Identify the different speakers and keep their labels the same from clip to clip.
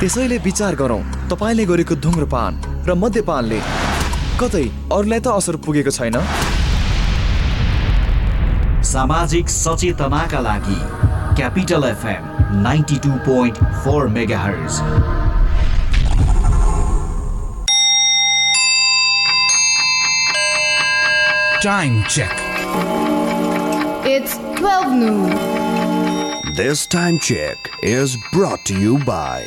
Speaker 1: त्यसैले विचार गरौँ तपाईँले गरेको धुम्रपान र मद्यपानले कतै अरूलाई त असर पुगेको छैन
Speaker 2: सामाजिक सचेतनाका लागि Capital FM ninety two point four mega hertz
Speaker 3: Time check.
Speaker 4: It's 12 noon.
Speaker 5: This time check is brought to you by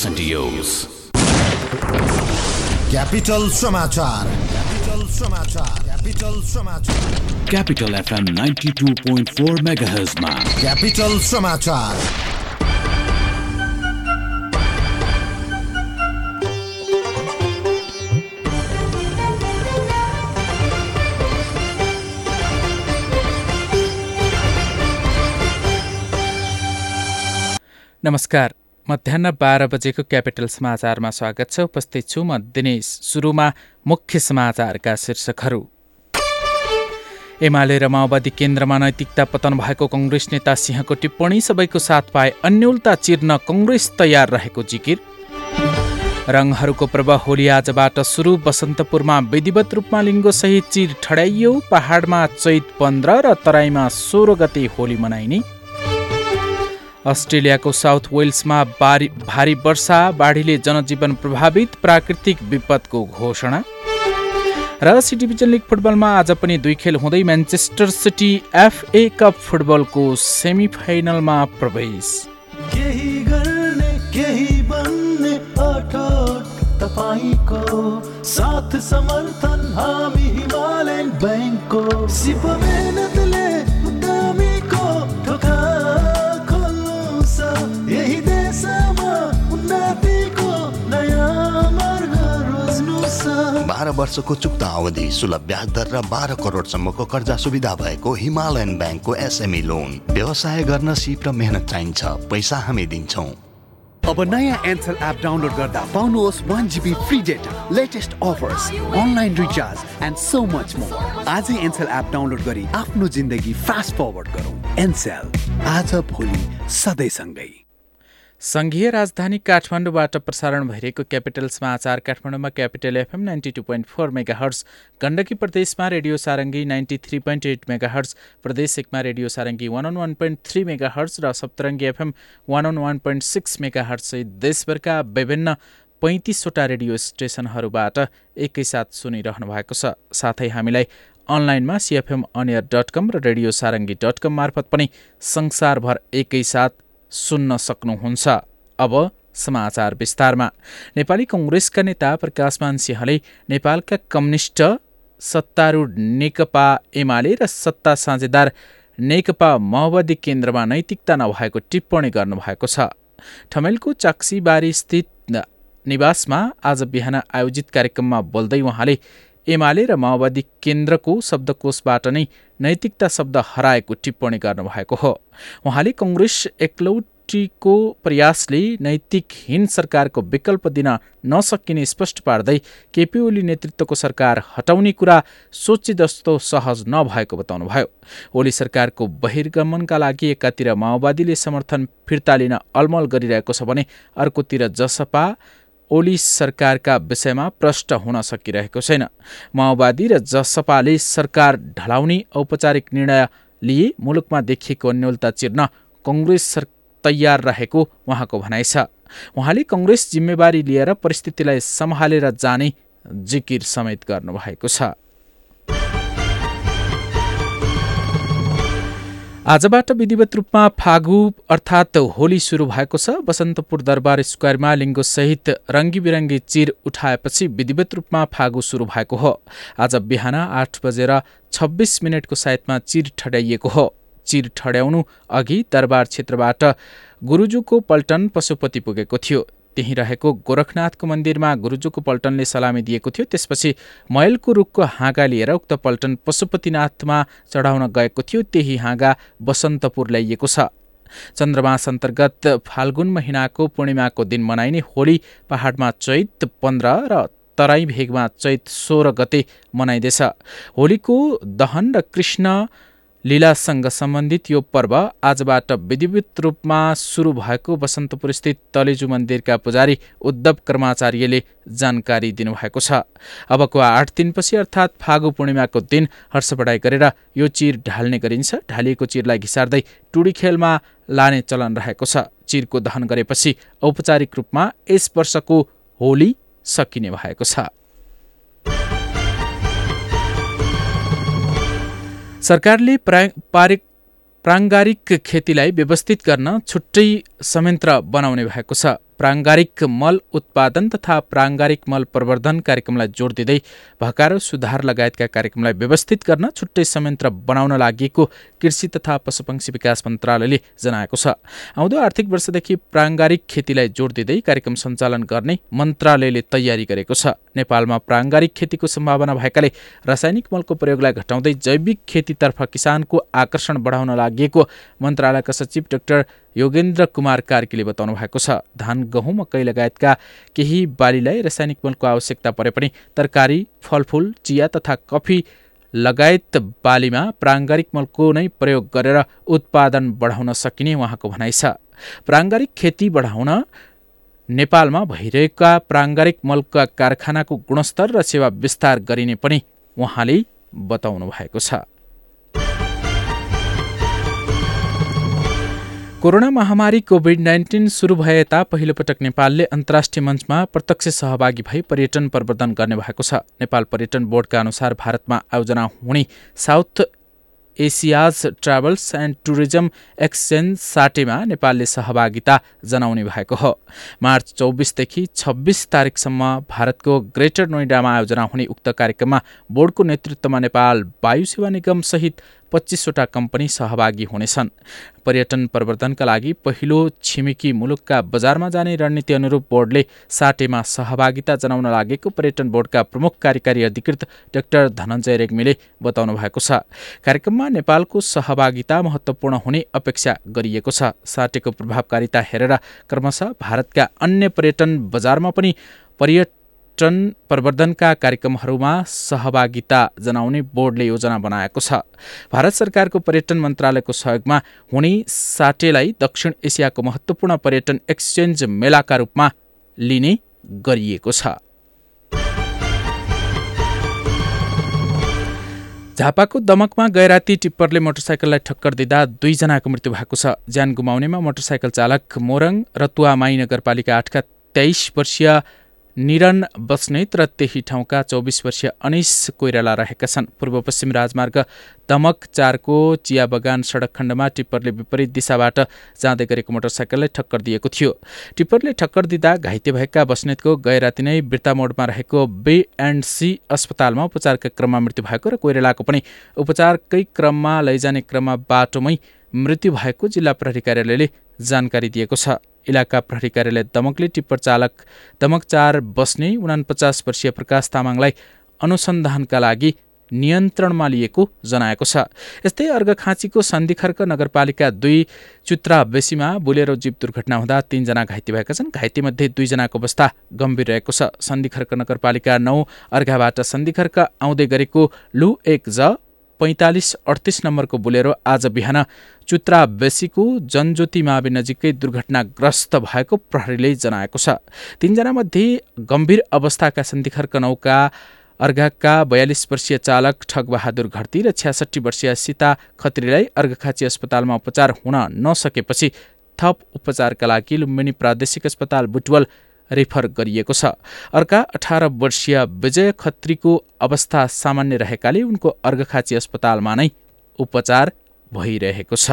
Speaker 3: Saint Percentios.
Speaker 6: Capital समाचार क्यापिटल समाचार क्यापिटल समाचार
Speaker 3: Capital FM 92.4 megahertz मा
Speaker 6: क्यापिटल समाचार
Speaker 7: नमस्कार मध्याह बाह्र बजेको क्यापिटल समाचारमा स्वागत छ। उपस्थित छु म दिनेश। सुरुमा मुख्य समाचारका शीर्षकहरू। एमाले र माओवादी केन्द्रमा नैतिकता पतन भएको कङ्ग्रेस नेता सिंहको टिप्पणी सबैको साथ पाए अन्यलता चिर्न कङ्ग्रेस तयार रहेको जिकिर। रङहरूको पर्व होली आजबाट सुरु बसन्तपुरमा विधिवत रूपमा लिङ्गोसहित चिर ठड्याइयो पहाडमा चैत पन्ध्र र तराईमा सोह्र गते होली मनाइने। अस्ट्रेलियाको साउथ वेल्समा भारी वर्षा बाढीले जनजीवन प्रभावित प्राकृतिक विपदको घोषणा। र सी डिभिजन लिग फुटबलमा आज पनि दुई खेल हुँदै म्यान्चेस्टर सिटी एफए कप फुटबलको सेमिफाइनलमा प्रवेश।
Speaker 8: साथ समर्थन हामी हिमालयन
Speaker 9: बाह्र वर्षको चुक्ता अवधि सुलभ ब्याज दर र बाह्र करोडसम्मको कर्जा सुविधा भएको हिमालयन ब्याङ्कको एसएमई लोन। व्यवसाय गर्न सिप र मेहनत चाहिन्छ पैसा हामी दिन्छौँ।
Speaker 10: अब नयाँ एन्सल एप डाउनलोड गर्दा पाउनुहोस् one GB free data latest offers online recharge and so much more आजै एन्सल एप डाउनलोड गरी आफ्नो जिन्दगी फास्ट फरवर्ड गरौँ। एनसेल आज भोलि सधैँसँगै।
Speaker 7: सङ्घीय राजधानी काठमाडौँबाट प्रसारण भइरहेको क्यापिटल समाचार काठमाडौँमा Capital FM ninety two point four mega hertz Gandaki प्रदेशमा radio Sarangi ninety three point eight mega hertz प्रदेश एकमा radio Sarangi one o one point three mega hertz र Saptarangi FM one o one point six mega हर्ससहित देशभरका विभिन्न पैँतिसवटा radio स्टेसनहरूबाट एकैसाथ सुनिरहनु भएको छ। साथै हामीलाई अनलाइनमा सिएफएम अनियर डट कम र रेडियो सारङ्गी डट कम मार्फत पनि संसारभर एकैसाथ सुन्न सक्नुहुन्छ। अब समाचार विस्तारमा। नेपाली कङ्ग्रेसका नेता प्रकाशमान सिंहले नेपालका कम्युनिस्ट सत्तारूढ नेकपा एमाले र सत्ता साझेदार नेकपा माओवादी केन्द्रमा नैतिकता नभएको टिप्पणी गर्नुभएको छ। ठमेलको चाक्सीबारी स्थित निवासमा आज बिहान आयोजित कार्यक्रममा बोल्दै उहाँले एमाले र माओवादी केन्द्रको शब्दकोशबाट नै नैतिकता शब्द हराएको टिप्पणी गर्नुभएको हो। उहाँले कङ्ग्रेस एकलौटीको प्रयासले नैतिकहीन सरकारको विकल्प दिन नसकिने स्पष्ट पार्दै केपी ओली नेतृत्वको सरकार हटाउने कुरा सोचे जस्तो सहज नभएको बताउनुभयो। ओली सरकारको बहिर्गमनका लागि एकातिर माओवादीले समर्थन फिर्ता लिन अलमल गरिरहेको छ भने अर्कोतिर जसपा ओली सरकारका विषयमा प्रष्ट हुन सकिरहेको छैन। माओवादी र जसपाले सरकार ढलाउने औपचारिक निर्णय लिए मुलुकमा देखिएको अन्यलता चिर्न कङ्ग्रेस तयार रहेको उहाँको भनाइ छ। उहाँले कङ्ग्रेस जिम्मेवारी लिएर परिस्थितिलाई सम्हालेर जाने जिकिर समेत गर्नुभएको छ। आजबाट विधिवत रूपमा फागु अर्थात् होली सुरु भएको छ। बसन्तपुर दरबार स्क्वायरमा लिङ्गोसहित रङ्गी बिरङ्गी चिर उठाएपछि विधिवत रूपमा फागु सुरु भएको हो। आज बिहान आठ बजेर छब्बिस मिनटको सायदमा चिर ठड्याइएको हो। चिर ठड्याउनु अघि दरबार क्षेत्रबाट गुरुजुको पल्टन पशुपति पुगेको थियो। त्यहीँ रहेको गोरखनाथको मन्दिरमा गुरुजुको पल्टनले सलामी दिएको थियो। त्यसपछि मैलको रुखको हाँगा लिएर उक्त पल्टन पशुपतिनाथमा चढाउन गएको थियो। त्यही हाँगा बसन्तपुर ल्याइएको छ। चन्द्रमास अन्तर्गत फाल्गुन महिनाको पूर्णिमाको दिन मनाइने होली पहाडमा चैत पन्ध्र र तराई भेगमा चैत सोह्र गते मनाइँदैछ। होलीको दहन र कृष्ण लीलासँग सम्बन्धित यो पर्व आजबाट विधिवत रूपमा सुरु भएको बसन्तपुर स्थित तलेजु मन्दिरका पुजारी उद्धव कर्माचार्यले जानकारी दिनुभएको छ। अबको आठ दिनपछि अर्थात् फागु पूर्णिमाको दिन हर्ष बढाइ गरेर यो चिर ढाल्ने गरिन्छ। ढालिएको चिरलाई घिसार्दै टुडी खेलमा लाने चलन रहेको छ। चिरको दहन गरेपछि औपचारिक रूपमा यस वर्षको होली सकिने भएको छ। सरकारले प्रा पारिक प्राङ्गारिक खेतीलाई व्यवस्थित गर्न छुट्टै संयन्त्र बनाउने भएको छ। प्राङ्गारिक मल उत्पादन तथा प्राङ्गारिक मल प्रवर्धन कार्यक्रमलाई जोड दिँदै भकार सुधार लगायतका कार्यक्रमलाई व्यवस्थित गर्न छुट्टै संयन्त्र बनाउन लागि कृषि तथा पशुपक्षी विकास मन्त्रालयले जनाएको छ। आउँदो आर्थिक वर्षदेखि प्राङ्गारिक खेतीलाई जोड दिँदै कार्यक्रम सञ्चालन गर्ने मन्त्रालयले तयारी गरेको छ। नेपालमा प्राङ्गारिक खेतीको सम्भावना भएकाले रासायनिक मलको प्रयोगलाई घटाउँदै जैविक खेतीतर्फ किसानको आकर्षण बढाउन लागि मन्त्रालयका सचिव डाक्टर योगेन्द्र कुमार कार्कीले बताउनु भएको छ। धान गहुँ मकै लगायतका केही बालीलाई रासायनिक मलको आवश्यकता परे पनि तरकारी फलफुल चिया तथा कफी लगायत बालीमा प्राङ्गारिक मलको नै प्रयोग गरेर उत्पादन बढाउन सकिने उहाँको भनाइ छ। प्राङ्गारिक खेती बढाउन नेपालमा भइरहेका प्राङ्गारिक मलका कारखानाको गुणस्तर र सेवा विस्तार गरिने पनि उहाँले बताउनु भएको छ। कोरोना महामारी कोभिड नाइन्टिन सुरु भए यता पहिलोपटक नेपालले अन्तर्राष्ट्रिय मञ्चमा प्रत्यक्ष सहभागी भई पर्यटन प्रवर्धन गर्ने भएको छ। नेपाल पर्यटन बोर्डका अनुसार भारतमा आयोजना हुने South Asia's travels and tourism exchange साटेमा नेपालले सहभागिता जनाउने भएको हो। मार्च चौबिसदेखि छब्बिस तारिकसम्म भारतको ग्रेटर नोइडामा आयोजना हुने उक्त कार्यक्रममा बोर्डको नेतृत्वमा नेपाल वायु सेवा निगम सहित पच्चिसवटा कम्पनी सहभागी हुनेछन्। पर्यटन प्रवर्धनका लागि पहिलो छिमेकी मुलुकका बजारमा जाने रणनीति अनुरूप बोर्डले साटेमा सहभागिता जनाउन लागेको पर्यटन बोर्डका प्रमुख कार्यकारी अधिकृत डाक्टर धनञ्जय रेग्मीले बताउनु भएको छ। कार्यक्रममा नेपालको सहभागिता महत्त्वपूर्ण हुने अपेक्षा गरिएको छ। साटेको प्रभावकारिता हेरेर क्रमशः भारतका अन्य पर्यटन बजारमा पनि पर्यटन प्रवर्धनका कार्यक्रमहरूमा सहभागिता जनाउने बोर्डले योजना बनाएको छ। भारत सरकारको पर्यटन मन्त्रालयको सहयोगमा हुने साटेलाई दक्षिण एसियाको महत्त्वपूर्ण पर्यटन एक्सचेन्ज मेलाका रूपमा लिने गरिएको छ। झापाको दमकमा गैराती टिप्परले मोटरसाइकललाई ठक्कर दिँदा दुईजनाको मृत्यु भएको छ। ज्यान गुमाउनेमा मोटरसाइकल चालक मोरङ रतुवामाई नगरपालिका आठका तेइस वर्षीय निरन बस्नेत र त्यही ठाउँका चौबिस वर्षीय अनिस कोइराला रहेका छन्। पूर्व पश्चिम राजमार्ग दमक चारको चिया बगान सडक खण्डमा टिप्परले विपरीत दिशाबाट जाँदै गरेको मोटरसाइकललाई ठक्कर दिएको थियो। टिप्परले ठक्कर दिँदा घाइते भएका बस्नेतको गैराती नै मोडमा रहेको बे एन्ड सी अस्पतालमा उपचारका क्रममा मृत्यु भएको र कोइरालाको पनि उपचारकै क्रममा लैजाने क्रममा बाटोमै मृत्यु भएको जिल्ला प्रहरी कार्यालयले जानकारी दिएको छ। इलाका प्रहरी कार्यालय दमकले टिप्पर चालक दमक चार बस्ने उनापचास वर्षीय प्रकाश तामाङलाई अनुसन्धानका लागि नियन्त्रणमा लिएको जनाएको छ। यस्तै अर्घखाँचीको सन्धिखर्क नगरपालिका दुई चुत्रा बेसीमा बोलेरो जीव दुर्घटना हुँदा तीनजना घाइते भएका छन्। घाइतेमध्ये दुईजनाको अवस्था गम्भीर रहेको छ। सन्धिखर्क नगरपालिका नौ अर्घाबाट सन्धिखर्क आउँदै गरेको लु एक ज पैँतालिस अडतिस नम्बरको बोलेरो आज बिहान चुत्रा बेसीको जनज्योति मावि नजिकै दुर्घटनाग्रस्त भएको प्रहरीले जनाएको छ। तीनजनामध्ये गम्भीर अवस्थाका सन्धिखर्क नौका अर्घाका बयालिस वर्षीय चालक ठगबहादुर घरती र छ्यासठी वर्षीय सीता खत्रीलाई अर्घखाँची अस्पतालमा उपचार हुन नसकेपछि थप उपचारका लागि लुम्बिनी प्रादेशिक अस्पताल बुटवल रेफर गरिएको छ। अर्का अठार वर्षीय विजय खत्रीको अवस्था सामान्य रहेकाले उनको अर्घखाँची अस्पतालमा नै उपचार भइरहेको छ।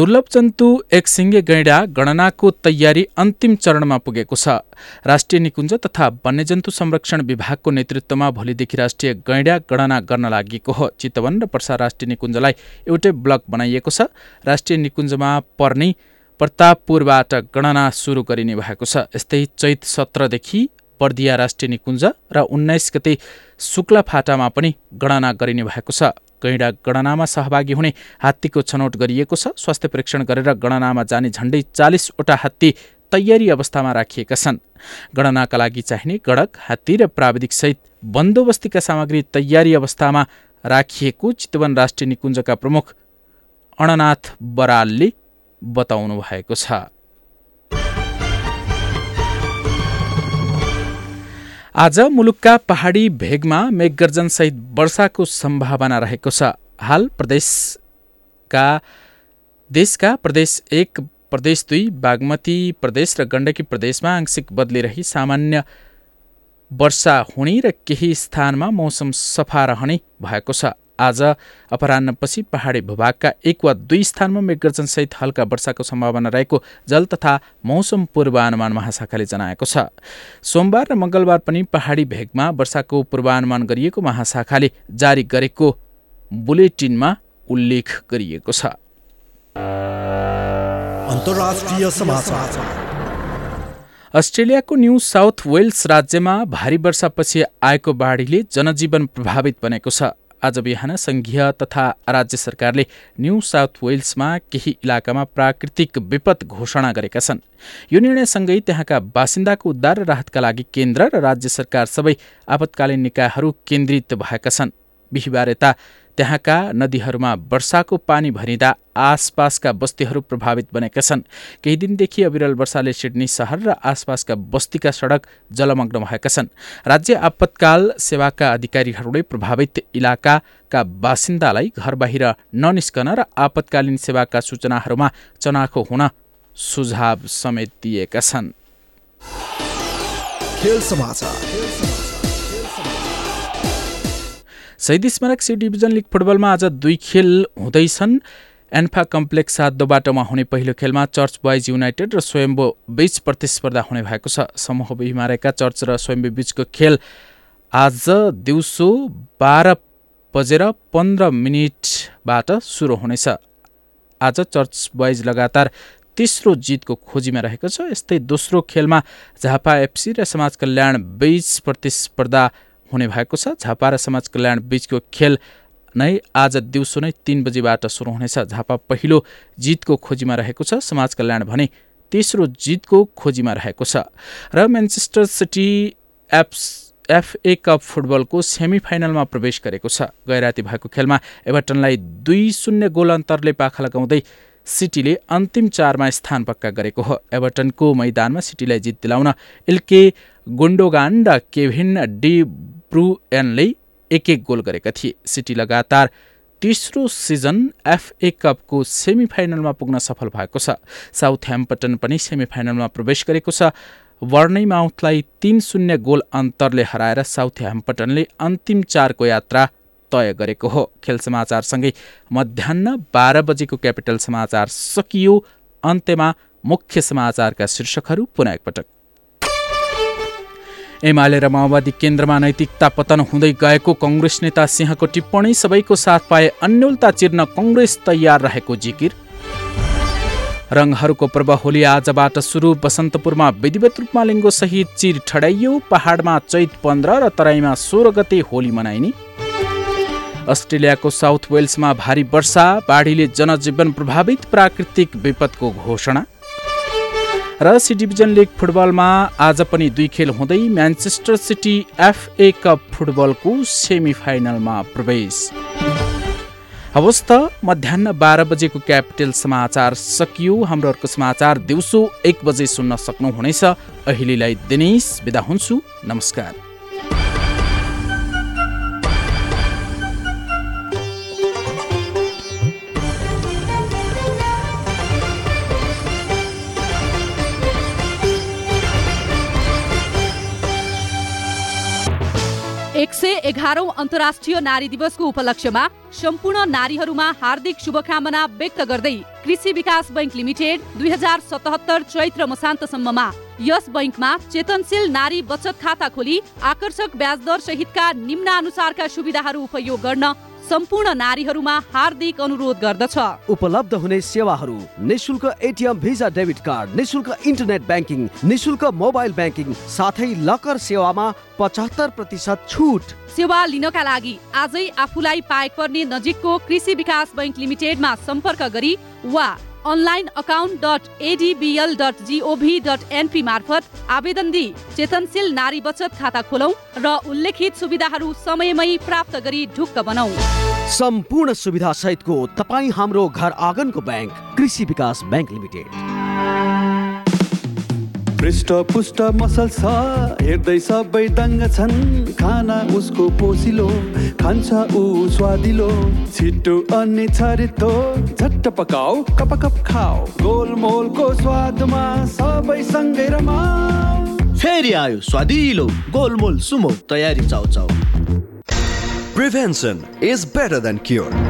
Speaker 7: दुर्लभ जन्तु एक सिङ्गे गैँडा गणनाको तयारी अन्तिम चरणमा पुगेको छ। राष्ट्रिय निकुञ्ज तथा वन्यजन्तु संरक्षण विभागको नेतृत्वमा भोलिदेखि राष्ट्रिय गैँडा गणना गर्न लागि हो। चितवन र पर्सा राष्ट्रिय निकुञ्जलाई एउटै ब्लक बनाइएको छ। राष्ट्रिय निकुञ्जमा पर्ने प्रतापपुरबाट गणना सुरु गरिने भएको छ। यस्तै चैत सत्रदेखि बर्दिया राष्ट्रिय निकुञ्ज र उन्नाइस गते शुक्ला फाटामा पनि गणना गरिने भएको छ। गैँडा गणनामा सहभागी हुने हात्तीको छनौट गरिएको छ। स्वास्थ्य परीक्षण गरेर गणनामा जाने झण्डै चालिसवटा हात्ती तयारी अवस्थामा राखिएका छन्। गणनाका लागि चाहिने गडक हात्ती र प्राविधिक सहित बन्दोबस्तीका सामग्री तयारी अवस्थामा राखिएको चितवन राष्ट्रिय निकुञ्जका प्रमुख अणनाथ बरालले बताउनु भएको छ। आज मुलुकका पहाडी भेगमा मेघगर्जनसहित वर्षाको सम्भावना रहेको छ। हाल प्रदेशका देशका प्रदेश एक प्रदेश दुई बागमती प्रदेश र गण्डकी प्रदेशमा आंशिक बदली रही सामान्य वर्षा हुने र केही स्थानमा मौसम सफा रहने भएको छ। आज अपराह्नपछि पहाडी भूभागका एक वा दुई स्थानमा मेघगर्जनसहित हल्का वर्षाको सम्भावना रहेको जल तथा मौसम पूर्वानुमान महाशाखाले जनाएको छ। सोमबार र मङ्गलबार पनि पहाडी भेगमा वर्षाको पूर्वानुमान गरिएको महाशाखाले जारी गरेको बुलेटिनमा उल्लेख गरिएको छ। अस्ट्रेलियाको न्यू साउथ वेल्स राज्यमा भारी वर्षापछि आएको बाढीले जनजीवन प्रभावित बनेको छ। आज बिहान संघीय तथा राज्य सरकारले न्यू साउथ वेल्समा केही इलाकामा प्राकृतिक विपद घोषणा गरेका छन्। यो निर्णयसँगै त्यहाँका बासिन्दाको उद्धार र राहतका लागि केन्द्र र राज्य सरकार सबै आपतकालीन निकायहरू केन्द्रित भएका छन्। बिहिबार यता त्यहाँका नदीहरूमा वर्षाको पानी भरिँदा आसपासका बस्तीहरू प्रभावित बनेका छन्। केही दिनदेखि अविरल वर्षाले सिडनी सहर र आसपासका बस्तीका सडक जलमग्न भएका छन्। राज्य आपतकाल सेवाका अधिकारीहरूले प्रभावित इलाकाका बासिन्दालाई घर बाहिर ननिस्कन र आपतकालीन सेवाका सूचनाहरूमा चनाखो हुन सुझाव समेत दिएका छन्। शहीद स्मारक सी डिभिजन लिग फुटबलमा आज दुई खेल हुँदैछन्। एन्फा कम्प्लेक्स सात दो बाटोमा हुने पहिलो खेलमा चर्च बोइज युनाइटेड र स्वयम्बो बीच प्रतिस्पर्धा हुने भएको छ। समूह बीमा रहेका चर्च र स्वयम्बो बीचको खेल आज दिउँसो बाह्र बजेर पन्ध्र मिनटबाट सुरु हुनेछ। आज चर्च बोइज लगातार तेस्रो जितको खोजीमा रहेको छ। यस्तै दोस्रो खेलमा झापा एफसी र समाज कल्याण बीच प्रतिस्पर्धा हुने भएको छ। झापा र समाज कल्याण बीचको खेल नै आज दिउँसो नै तीन बजीबाट सुरु हुनेछ। झापा पहिलो जितको खोजीमा रहेको छ। समाज कल्याण भने तेस्रो जितको खोजीमा रहेको छ। र म्यान्चेस्टर सिटी एप्स एफए कप फुटबलको सेमी फाइनलमा प्रवेश गरेको छ। गैराती भएको खेलमा एभर्टनलाई दुई शून्य गोल अन्तरले पाखा लगाउँदै सिटीले अन्तिम चारमा स्थान पक्का गरेको हो। एभर्टनको मैदानमा सिटीलाई जित दिलाउन एलके गुन्डोगान र केभिन डी ब्रुएनले एक एक गोल गरेका थिए। सिटी लगातार तेस्रो सिजन एफए कपको सेमी फाइनलमा पुग्न सफल भएको छ। साउथ ह्याम्पटन पनि सेमी फाइनलमा प्रवेश गरेको छ। वर्नै माउथलाई तीन शून्य गोल अन्तरले हराएर साउथ ह्याम्पटनले अन्तिम चारको यात्रा तय गरेको हो। खेल समाचारसँगै मध्याह बाह्र बजेको क्यापिटल समाचार सकियो। अन्त्यमा मुख्य समाचारका शीर्षकहरू पुनः एकपटक। एमाले र माओवादी केन्द्रमा नैतिकता पतन हुँदै गएको कङ्ग्रेस नेता सिंहको टिप्पणी सबैको साथ पाए अन्यलता चिर्न कङ्ग्रेस तयार रहेको जिकिर। रङहरूको पर्व होली आजबाट सुरु। बसन्तपुरमा विधिवत रूपमा लिङ्गो सहित चिर ठडाइयो। पहाडमा चैत पन्ध्र र तराईमा सोह्र गते होली मनाइने। अस्ट्रेलियाको साउथ वेल्समा भारी वर्षा। बाढीले जनजीवन प्रभावित। प्राकृतिक विपदको घोषणा। र सी डिभिजन लिग फुटबलमा आज पनि दुई खेल हुँदै म्यान्चेस्टर सिटी एफए कप फुटबलको सेमी फाइनलमा प्रवेश। हवस् त मध्याह बाह्र बजेको क्यापिटल समाचार सकियो। हाम्रो अर्को समाचार दिउँसो एक बजे सुन्न सक्नुहुनेछ। अहिलेलाई दिनेश बिदा हुन्छु। नमस्कार।
Speaker 11: एघारौं अन्तर्राष्ट्रिय नारी दिवसको उपलक्ष्यमा सम्पूर्ण नारीहरूमा हार्दिक शुभकामना व्यक्त गर्दै कृषि विकास बैङ्क लिमिटेड दुई हजार सतहत्तर चैत्र मसान्तसम्ममा यस बैङ्कमा चेतनशील नारी बचत खाता खोली आकर्षक ब्याज दर सहितका निम्नानुसारका सुविधाहरू उपयोग गर्न सम्पूर्ण नारीहरूमा हार्दिक अनुरोध गर्दछ।
Speaker 12: उपलब्ध हुने सेवाहरू निशुल्क एटिएम भिजा डेबिट कार्ड निशुल्क इन्टरनेट ब्याङ्किङ निशुल्क मोबाइल ब्याङ्किङ साथै लकर सेवामा पचहत्तर प्रतिशत छुट।
Speaker 11: सेवा लिनका लागि आजै आफूलाई पाएक पर्ने नजिकको कृषि विकास बैङ्क लिमिटेडमा सम्पर्क गरी वा online account dot ADBL dot GOV dot NP मार्फत आवेदन दिई। चेतनशील नारी बचत खाता खोलौँ र उल्लेखित सुविधाहरू समयमै प्राप्त गरी ढुक्क बनौ
Speaker 12: सम्पूर्ण सुविधा सहितको तपाईँ हाम्रो घर आँगनको ब्याङ्क कृषि विकास ब्याङ्क लिमिटेड।
Speaker 8: पृष्ठ पुष्ट मसल छ हेर्दै सबै दङ्ग छन्। खाना उसको पोसिलो खान्छ ऊ स्वादिलो। छिटो अनि छरितो झट्ट पकाऊ कप कप खाऊ। गोलमोलको स्वादमा सबै सँगै रमाऊ।
Speaker 5: फेरि आयो स्वादिलो गोलमोल सुमो तयारी चाउ चाउ prevention is better than cure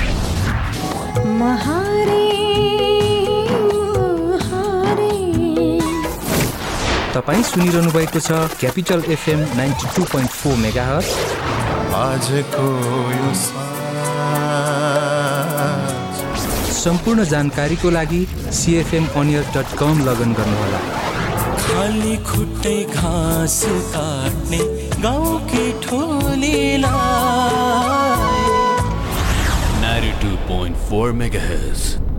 Speaker 13: तपाईँ सुनिरहनु भएको छ capital FM ninety two point four mega
Speaker 14: आजको यो
Speaker 13: सम्पूर्ण जानकारीको लागि सिएफएम अनियर डट कम लगइन गर्नुहोला।
Speaker 14: खाली खुट्टै घाँस काट्ने गाउँकी ठोलीलाई
Speaker 15: Four megahertz.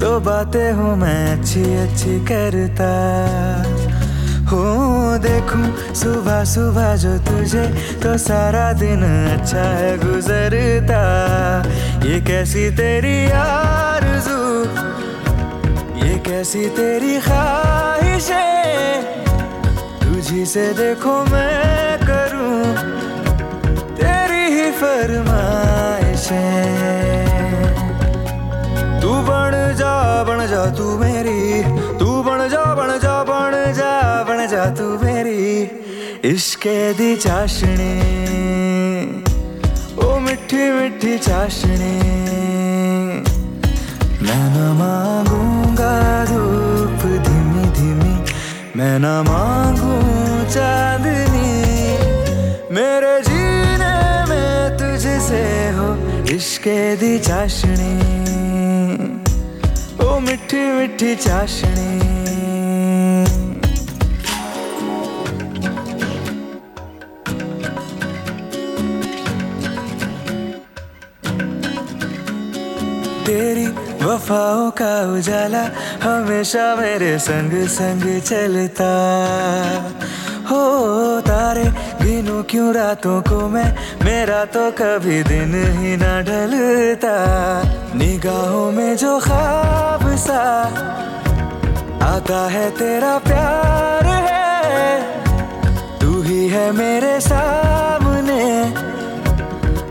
Speaker 16: तो बातें हूँ मैं अच्छी अच्छी करता। हूँ, देखूँ, सुबह सुबह जो तुझे तो सारा दिन अच्छा है गुजरता। ये कैसी तेरी आरज़ू? ये कैसी तेरी ख्वाहिशें? तुझी से देखो मैं करूँ तेरी ही फरमाइशें। बन जा तू मेरी, तू बन जा बन जा बन जा बन जा तू मेरी इश्के दी चाशनी। ओ मिठी मिठी चाशनी। मैं ना मांगूँगा धूप धीमी धीमी, मैं न मांगू चांदनी। मेरे जीने में तुझसे हो इश्के दी चाशनी। मिठी चाशनी। तेरी वफाओं का उजाला हमेशा मेरे संग संग चलता। हो तारे गिनू क्यों रातों को मैं, मेरा तो कभी दिन ही ना ढलता। निगाहों में जो खाब सा आता है, तेरा प्यार है। तू ही है मेरे सामने,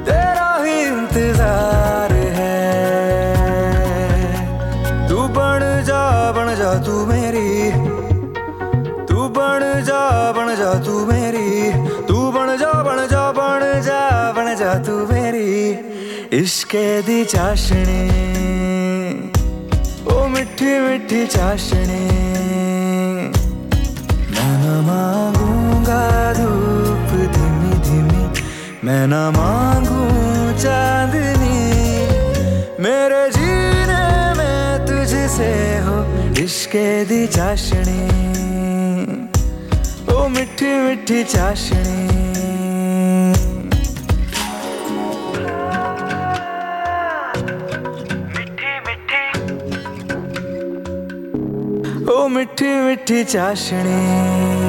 Speaker 16: तेरा ही इंतज़ार है। तू बन जा बन जा तू मेरी, तू बन जा बन जा तू इश्के दी चाशनी ओ मिठी मिठी चाशनी मैं न मांगूँगा धूप धीमी धीमी मैं न मांगू चांदनी। मेरे जीने में तुझसे हो इश्के दी चाशनी ओ मिठी मिठी चाशनी ओ मिठी मिठी चाशनी।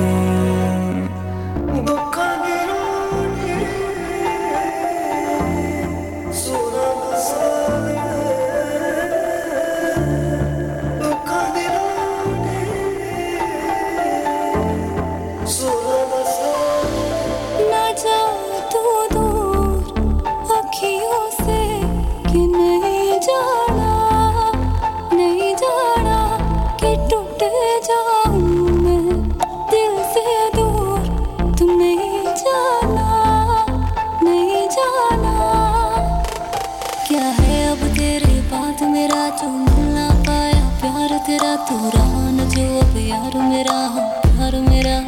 Speaker 15: मेरा जो मिल पाया प्यार तेरा तू रहा जो अब मेरा प्यार मेरा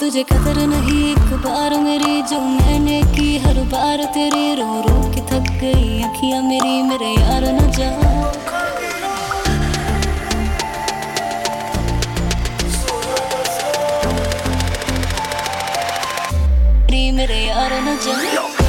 Speaker 15: तुझे कदर नहीं, एक बार मेरी जो मैंने की, हर बार तेरी रो रो के थक गई अखियाँ मेरी मेरे यार न जा। मेरे यार न जा।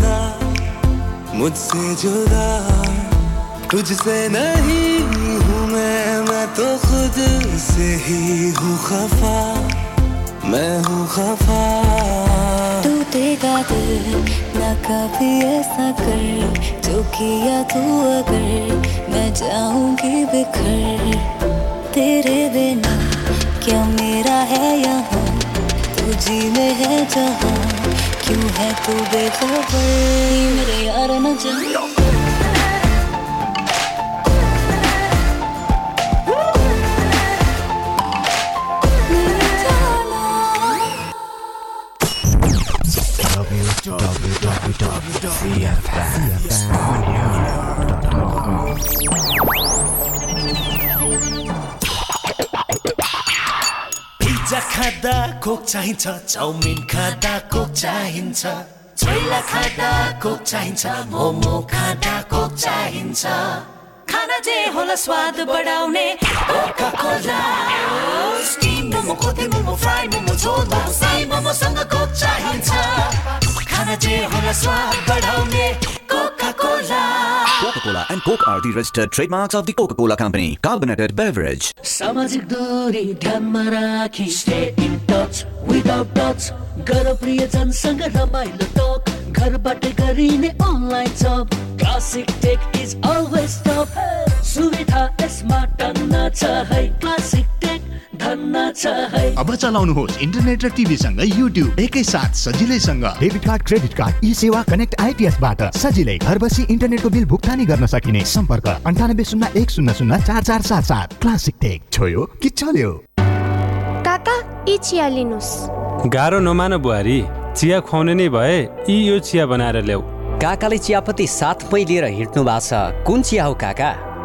Speaker 16: जुदा, मुझसे जुदा। तुझसे नहीं हूँ मैं मैं तो खुद से ही हूँ खफा। मैं हूँ खफा।
Speaker 15: टूटेगा दिल न कभी ऐसा कर, जो किया तू अगर, मैं जाऊँगी बिखर। तेरे बिना क्या मेरा है यहाँ? तू में है जहाँ। क्यों है तू बेखबर? मेरे यार न जा
Speaker 17: कोक चाहिन्छ चाउमिन खाँदा कोक चाहिन्छ। छोइला खाँदा कोक चाहिन्छ मोमो खाँदा कोक चाहिन्छ। खाना जे होला स्वाद बढाउने मोमो मोमो मोमो मोमो कोक चाहिन्छ। खाना जे होला स्वाद बढाउने Coca Cola
Speaker 18: Coca-Cola and Coke are the registered trademarks of the Coca-Cola Company. Carbonated beverage.
Speaker 17: सामाजिक दूरी ध्यानमा राखी stay in touch without touch गर प्रियजनसँग रमाइलो टक घरबाट गरिने अनलाइन जब classic tech is always top सुविधा यसमा टन्न छ है क्लासिक टेक
Speaker 19: भन्न चाहे
Speaker 20: अब चलाउनुहोस् इन्टरनेट र टिभीसँग युट्युब एकैसाथ सजिलैसँग।
Speaker 10: Debit card credit card e सेवा कनेक्ट आइपिएसबाट सजिलै घर बसी इन्टरनेटको बिल भुक्तानी गर्न सकिने। सम्पर्क अन्ठानब्बे शून्य एक शून्य शून्य चार चार सात सात। Classic tech. छोयो कि चल्यो?
Speaker 21: काका यी चिया लिनुहोस्।
Speaker 22: गाह्रो नमान बुहारी चिया खुवाउने नै भए यी यो चिया बनाएर ल्याऊ।
Speaker 23: काकाले चियापत्ती साथमै लिएर हिँड्नु भएको छ। कुन चिया हो काका?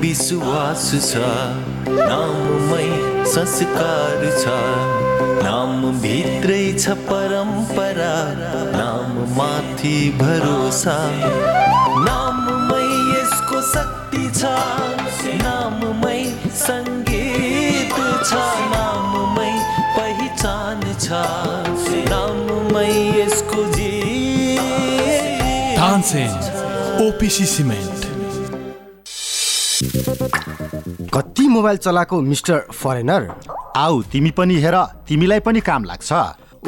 Speaker 14: विश्वास छ नाममै संस्कार छ नाम भित्रै छ परम्परा नाम माथि भरोसा। नाममै यसको शक्ति छ नाममै सङ्गीत छ नाममै पहिचान छ नाममै यसको जी
Speaker 3: ओपिसी सिमेन्ट
Speaker 24: कति मोबाइल चलाएको मिस्टर फरेनर?
Speaker 25: आऊ तिमी पनि हेर तिमीलाई पनि काम लाग्छ।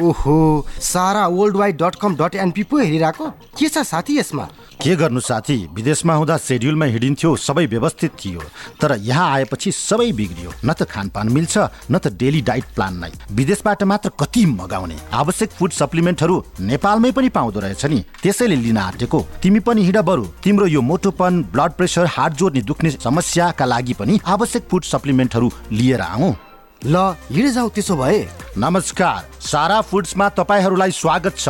Speaker 24: ओहो Sara world wide dot com dot NP पो हेरिरहेको? के छ साथी यसमा?
Speaker 25: के गर्नु साथी? विदेशमा हुँदा सेड्युलमा हिँडिन्थ्यो सबै व्यवस्थित थियो। तर यहाँ आएपछि सबै बिग्रियो। न त खानपान मिल्छ न त डेली डाइट प्लान नै। विदेशबाट मात्र कति मगाउने? आवश्यक फुड सप्लिमेन्टहरू नेपालमै पनि पाउँदो रहेछ नि। त्यसैले लिन आँटेको। तिमी पनि हिँड बरु। तिम्रो यो मोटोपन ब्लड प्रेसर हार्ट जोड्ने दुख्ने समस्याका लागि पनि आवश्यक फुड सप्लिमेन्टहरू लिएर आऊ
Speaker 24: ल हिँडे जाउँ त्यसो भए।
Speaker 25: नमस्कार। सारा फुड्समा तपाईँहरूलाई स्वागत छ।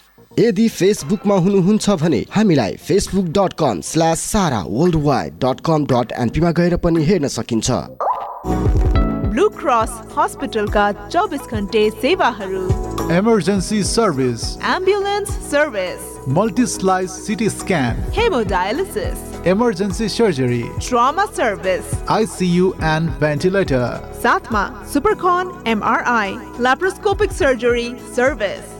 Speaker 24: यदि फेसबुकमा हुनुहुन्छ भने हामीलाई Facebook dot com slash Sara world wide dot com dot एनपीमा गएर पनि हेर्न सकिन्छ।
Speaker 26: ब्लू क्रस हस्पिटलका चौबिस घन्टे सेवाहरू।
Speaker 27: Emergency service
Speaker 26: ambulance service
Speaker 27: multi slice CT scan
Speaker 26: haemodialysis
Speaker 27: emergency surgery
Speaker 26: trauma service
Speaker 27: ICU and ventilator
Speaker 26: साथमा सुपरकन एमआरआई ल्याप्रोस्कोपिक सर्जरी सर्भिस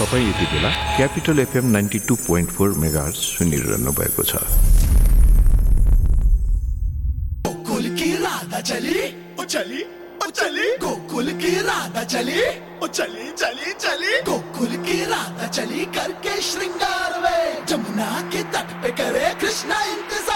Speaker 28: तपाईँ यति बेला Capital FM ninety two point four mega सुनिरहनु भएको छ।
Speaker 19: चली राधा करके श्रृंगार जमुना के तट पे करे कृष्णा इंतज़ार।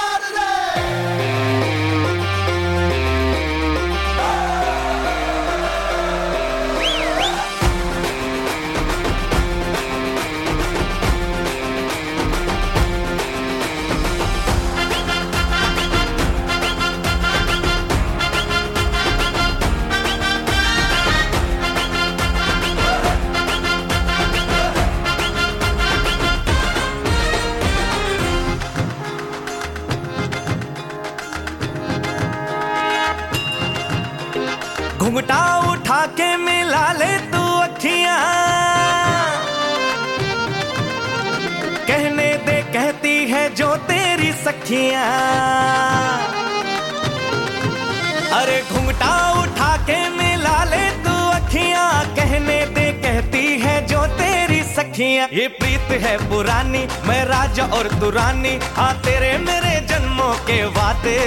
Speaker 19: घुंघटा उठा के मिला ले तू अखिया। कहने दे, कहती है जो तेरी सखिया। अरे
Speaker 14: घुंघटा उठा के मिला ले तू अखिया। कहने दे, कहती है जो तेरी सखिया।
Speaker 17: ये प्रीत है पुरानी, मैं राजा और दुरानी। हाँ तेरे मेरे जन्मों के वादे।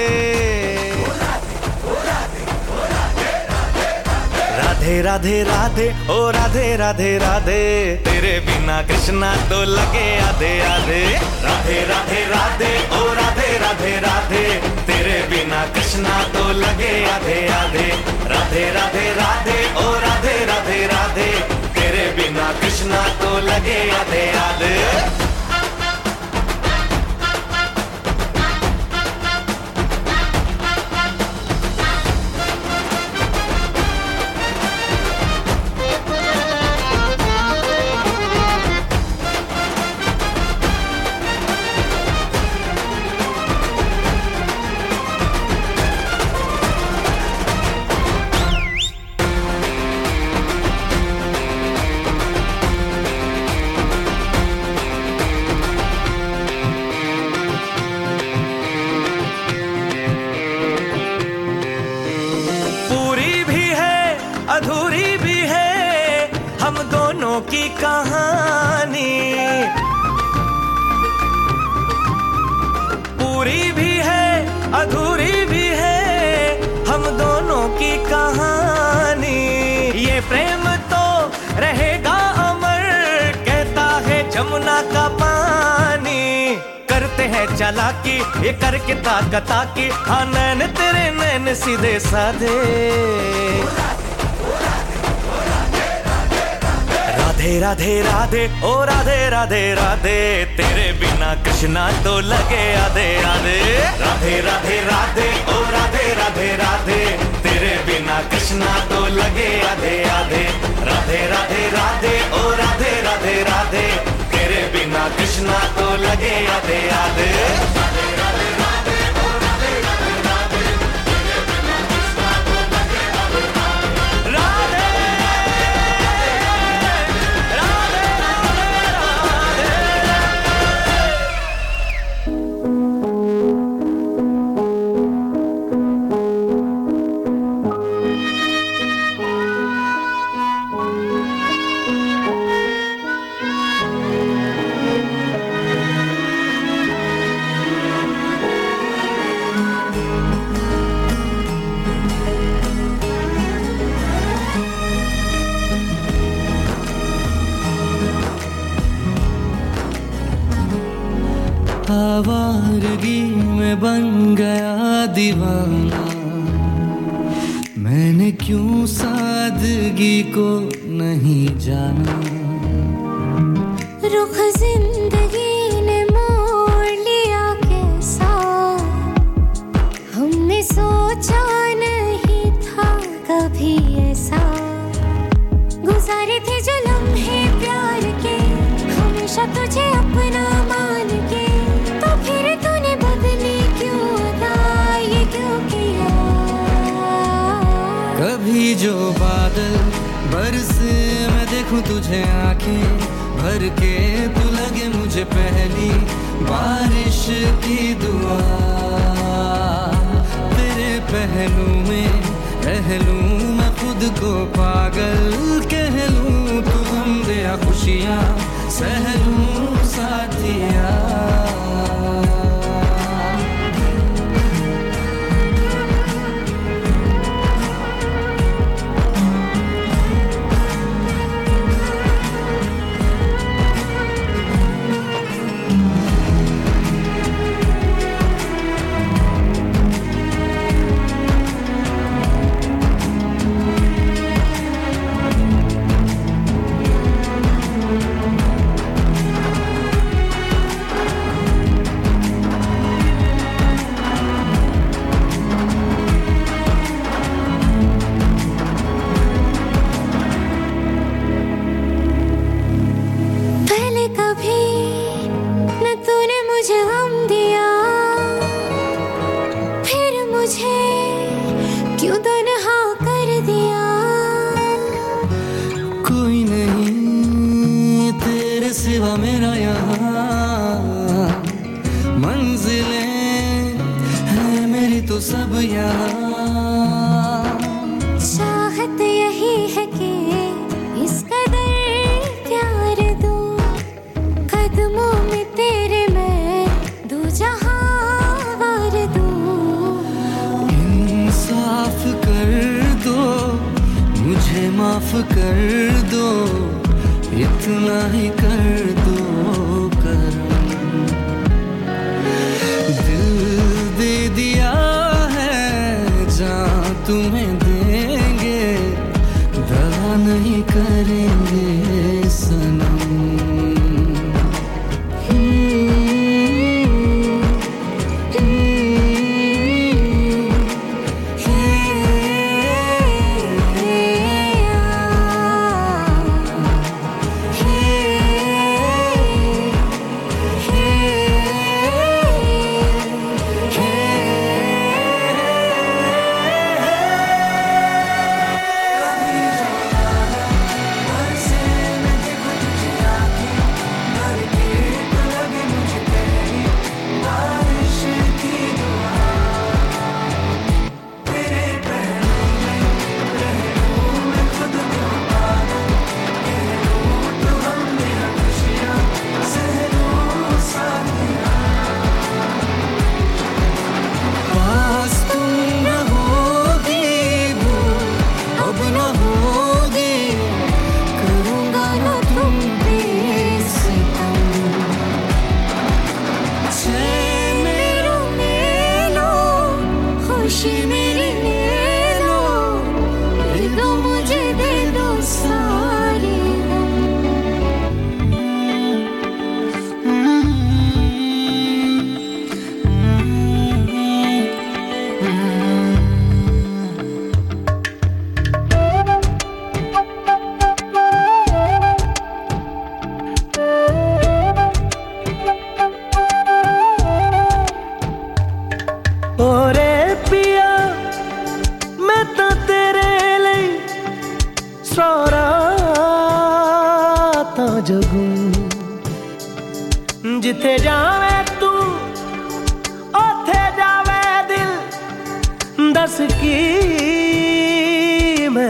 Speaker 17: राधे राधे राधे, ओ राधे राधे राधे। तेरे बिना कृष्णा तो लगे आधे आधे। राधे राधे राधे, ओ राधे राधे राधे। तेरे बिना कृष्णा तो लगे आधे आधे। राधे राधे राधे, ओ राधे राधे राधे। तेरे बिना कृष्णा तो लगे आधे आधे। ये करके ताका ताकी हाँ नैन तेरे नैन सीधे साधे राधे राधे राधे ओ राधे राधे राधे तेरे बिना कृष्णा तो लगे आधे आधे राधे राधे राधे ओ राधे राधे राधे तेरे बिना कृष्णा तो लगे आधे आधे राधे राधे राधे ओ राधे राधे राधे तेरे बिना कृष्णा तो लगे आधे आधे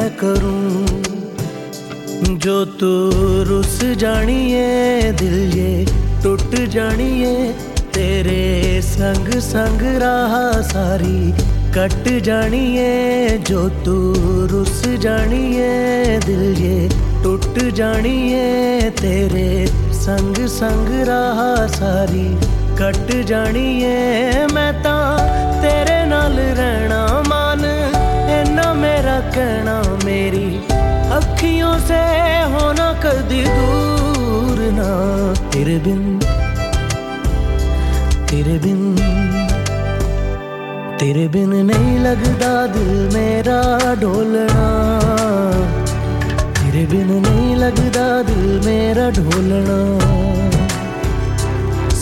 Speaker 16: मैं
Speaker 15: करूं जो तू रुस जानी है दिल ये
Speaker 16: टूट जानी है तेरे संग संग राह सारी कट जानी है जो तू
Speaker 15: रुस जानी है
Speaker 29: दिल ये टूट जानी है तेरे संग संग राह ਸਾਰੀ ਕੱਟ ਜਾਣੀ ਏ ਮੈਂ ਤਾਂ ਤੇਰੇ ਨਾਲ ਰਹਿਣਾ ਮਨ ਇੰਨਾ ਮੇਰਾ ਕਹਿਣਾ से होना कदी दूर ना तेरे बिन तेरे बिन तेरे बिन नहीं लगता दिल मेरा ढोलना तेरे बिन नहीं लगता दिल मेरा ढोलना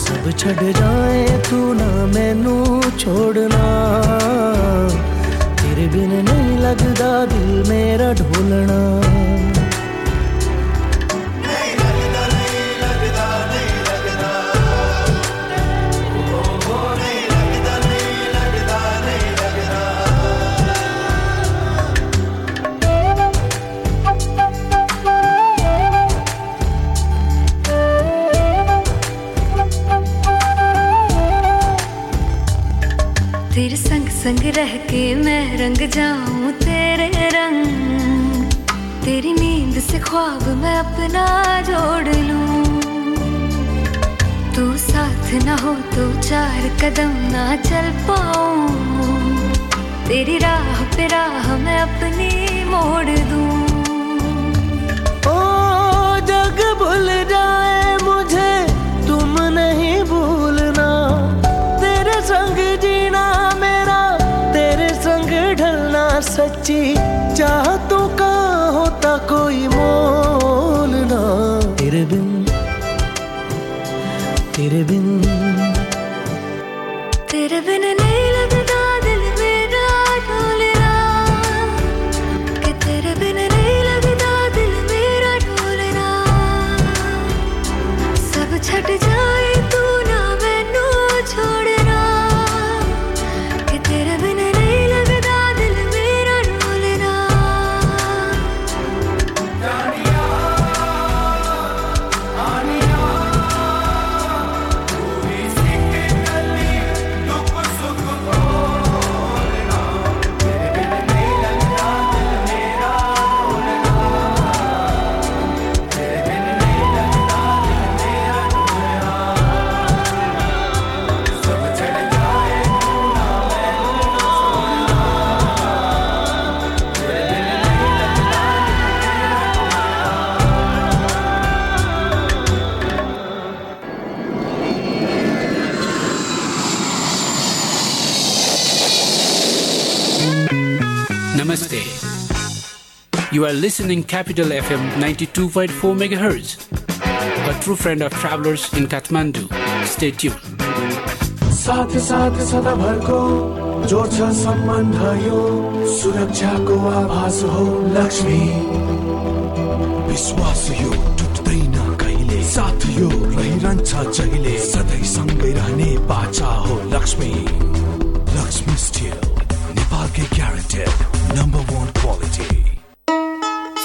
Speaker 29: सब छड़ जाए तू ना मैनू छोड़ना तेरे बिन नहीं लगता दिल मेरा ढोलना
Speaker 15: संग रह के मैं रंग जाऊँ तेरे रंग। तेरी नींद से ख्वाब मैं अपना जोड़ लूँ। तू साथ ना हो तो चार कदम ना चल पाऊँ। तेरी राह पे राह मैं अपनी मोड़ दूँ।
Speaker 30: Listening Capital FM 92.4 MHz, a true friend of travelers in Kathmandu. Stay tuned.
Speaker 31: साथ साथ सदाभरको जोड्छ सम्बन्ध यो सुरक्षाको आभास हो लक्ष्मी। विश्वास यो टुट्दैन कहिले? साथ यो रहिरहन्छ जहिले? सधैँ सँगै रहने बाचा हो लक्ष्मी। लक्ष्मी स्टिल नेपालकै ग्यारेन्टेड नम्बर वान क्वालिटी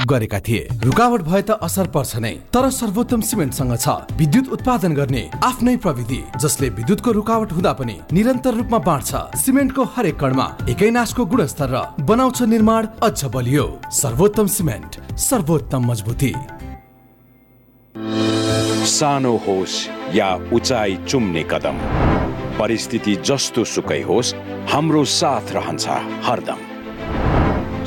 Speaker 32: गरेका थिए। रुकावट भए त असर पर्छ नै तर सर्वोत्तम सिमेन्टसँग छ। विद्युत उत्पादन गर्ने आफ्नै प्रविधि जसले विद्युतको रुकावट हुँदा पनि निरन्तर रूपमा बाँड्छ। सिमेन्टको हरेक कणमा एकै नासको गुणस्तर र बनाउँछ निर्माण अझ बलियो। सर्वोत्तम सिमेन्ट सर्वोत्तम मजबुती।
Speaker 33: सानो होस् या उचाइ चुम्ने कदम। परिस्थिति जस्तो सुकै होस् हाम्रो साथ रहन्छ हरदम।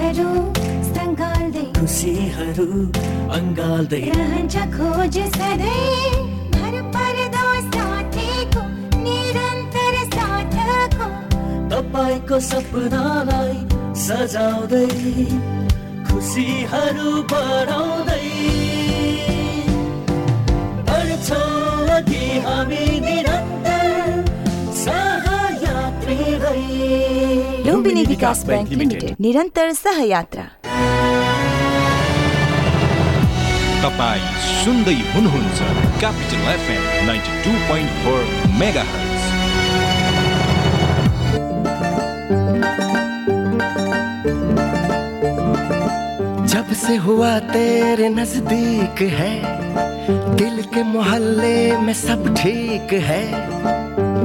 Speaker 15: सपनाहरू सँगाल्दै
Speaker 17: खुसीहरू अङ्गाल्दै
Speaker 15: रहन्छ खोज सधैँ भर पर्दो साथीको निरन्तर साथको
Speaker 17: तपाईँको सपनालाई सजाउँदै खुसीहरू बढाउँदै बढ्छौँ अघि हामी
Speaker 34: लुम्बिनी विकास बैंक लिमिटेड। निरन्तर सहयात्रा।
Speaker 35: तपाईँ सुन्दै हुनुहुन्छ Capital FM ninety two point four mega
Speaker 29: जब से हुआ तेरे नज़दीक है दिल के मोहल्ले में सब ठीक है।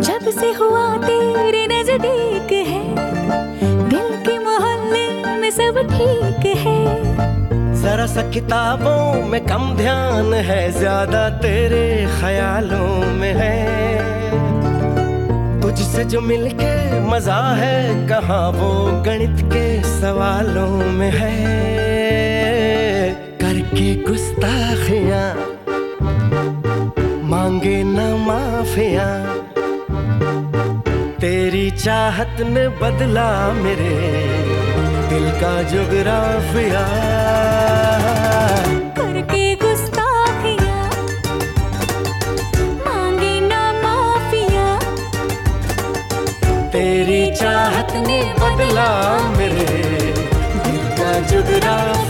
Speaker 15: जब से हुआ तेरे नज़दीक ठीक है।
Speaker 29: जरा सा किताबों में कम ध्यान है, ज़्यादा तेरे ख्यालों में है। तुझसे जो मिलके मज़ा है, कहाँ वो गणित के सवालों में है। करके गुस्ताखियाँ, मांगे न माफिया। तेरी चाहत ने बदला मेरे दिल का जुगराफिया।
Speaker 15: करके गुस्ताखियाँ। मांगे ना माफिया।
Speaker 29: तेरी चाहत ने बदला मेरे। दिल का जुगराफिया।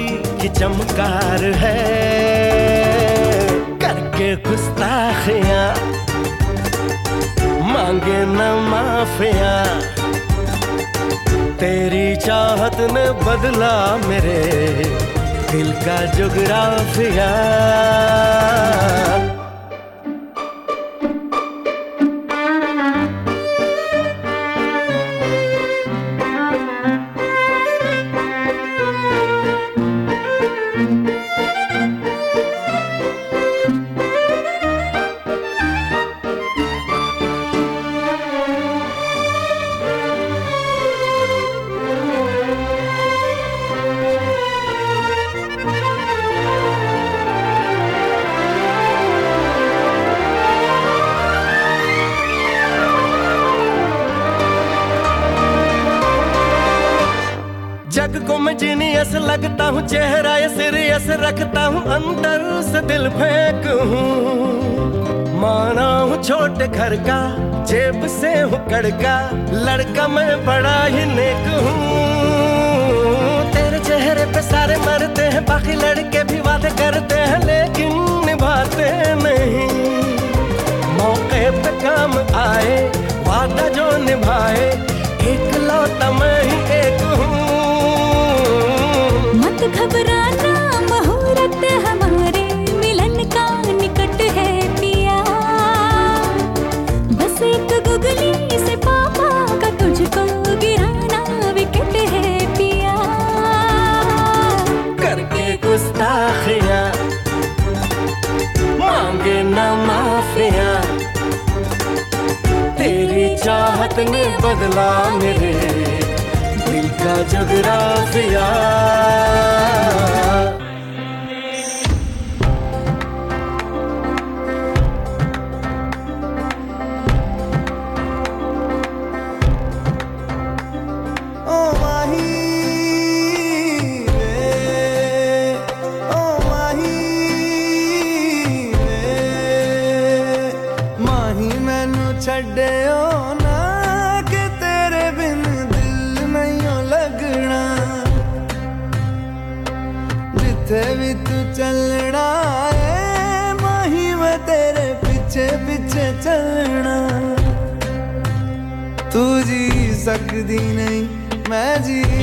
Speaker 29: कोई कि चमकार है। करके गुस्ताखिया, मांगे न माफिया। तेरी चाहत ने बदला मेरे दिल का जुगराफिया। चेहरा ये सीरियस रखता हूँ, अंदर से दिल फेंक हूँ। माना हूँ छोटे घर का, जेब से हूँ कड़का, लड़का मैं बड़ा ही नेक हूँ। तेरे चेहरे पे सारे मरते हैं, बाकी लड़के भी वादे करते हैं, लेकिन निभाते नहीं। मौके पे काम आए, वादा जो निभाए में बदला मेरे दिल का
Speaker 16: जगरा जुगराफिया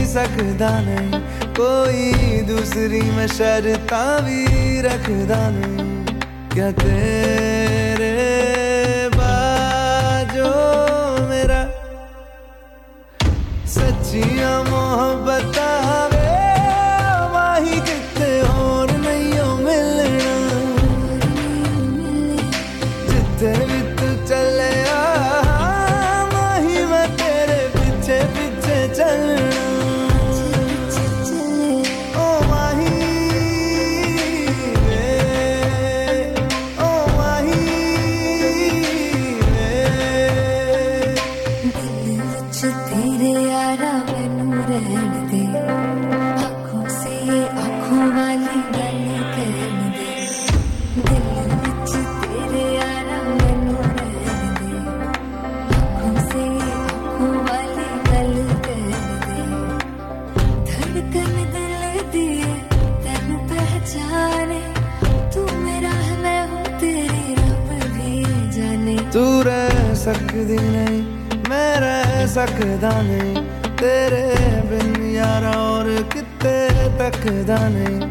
Speaker 16: सकदा नहीं कोई दूसरी में शर्ता भी रखदा नहीं। क्या कर तकदा नहीं तेरे बिन यारा और कितने तकदा नहीं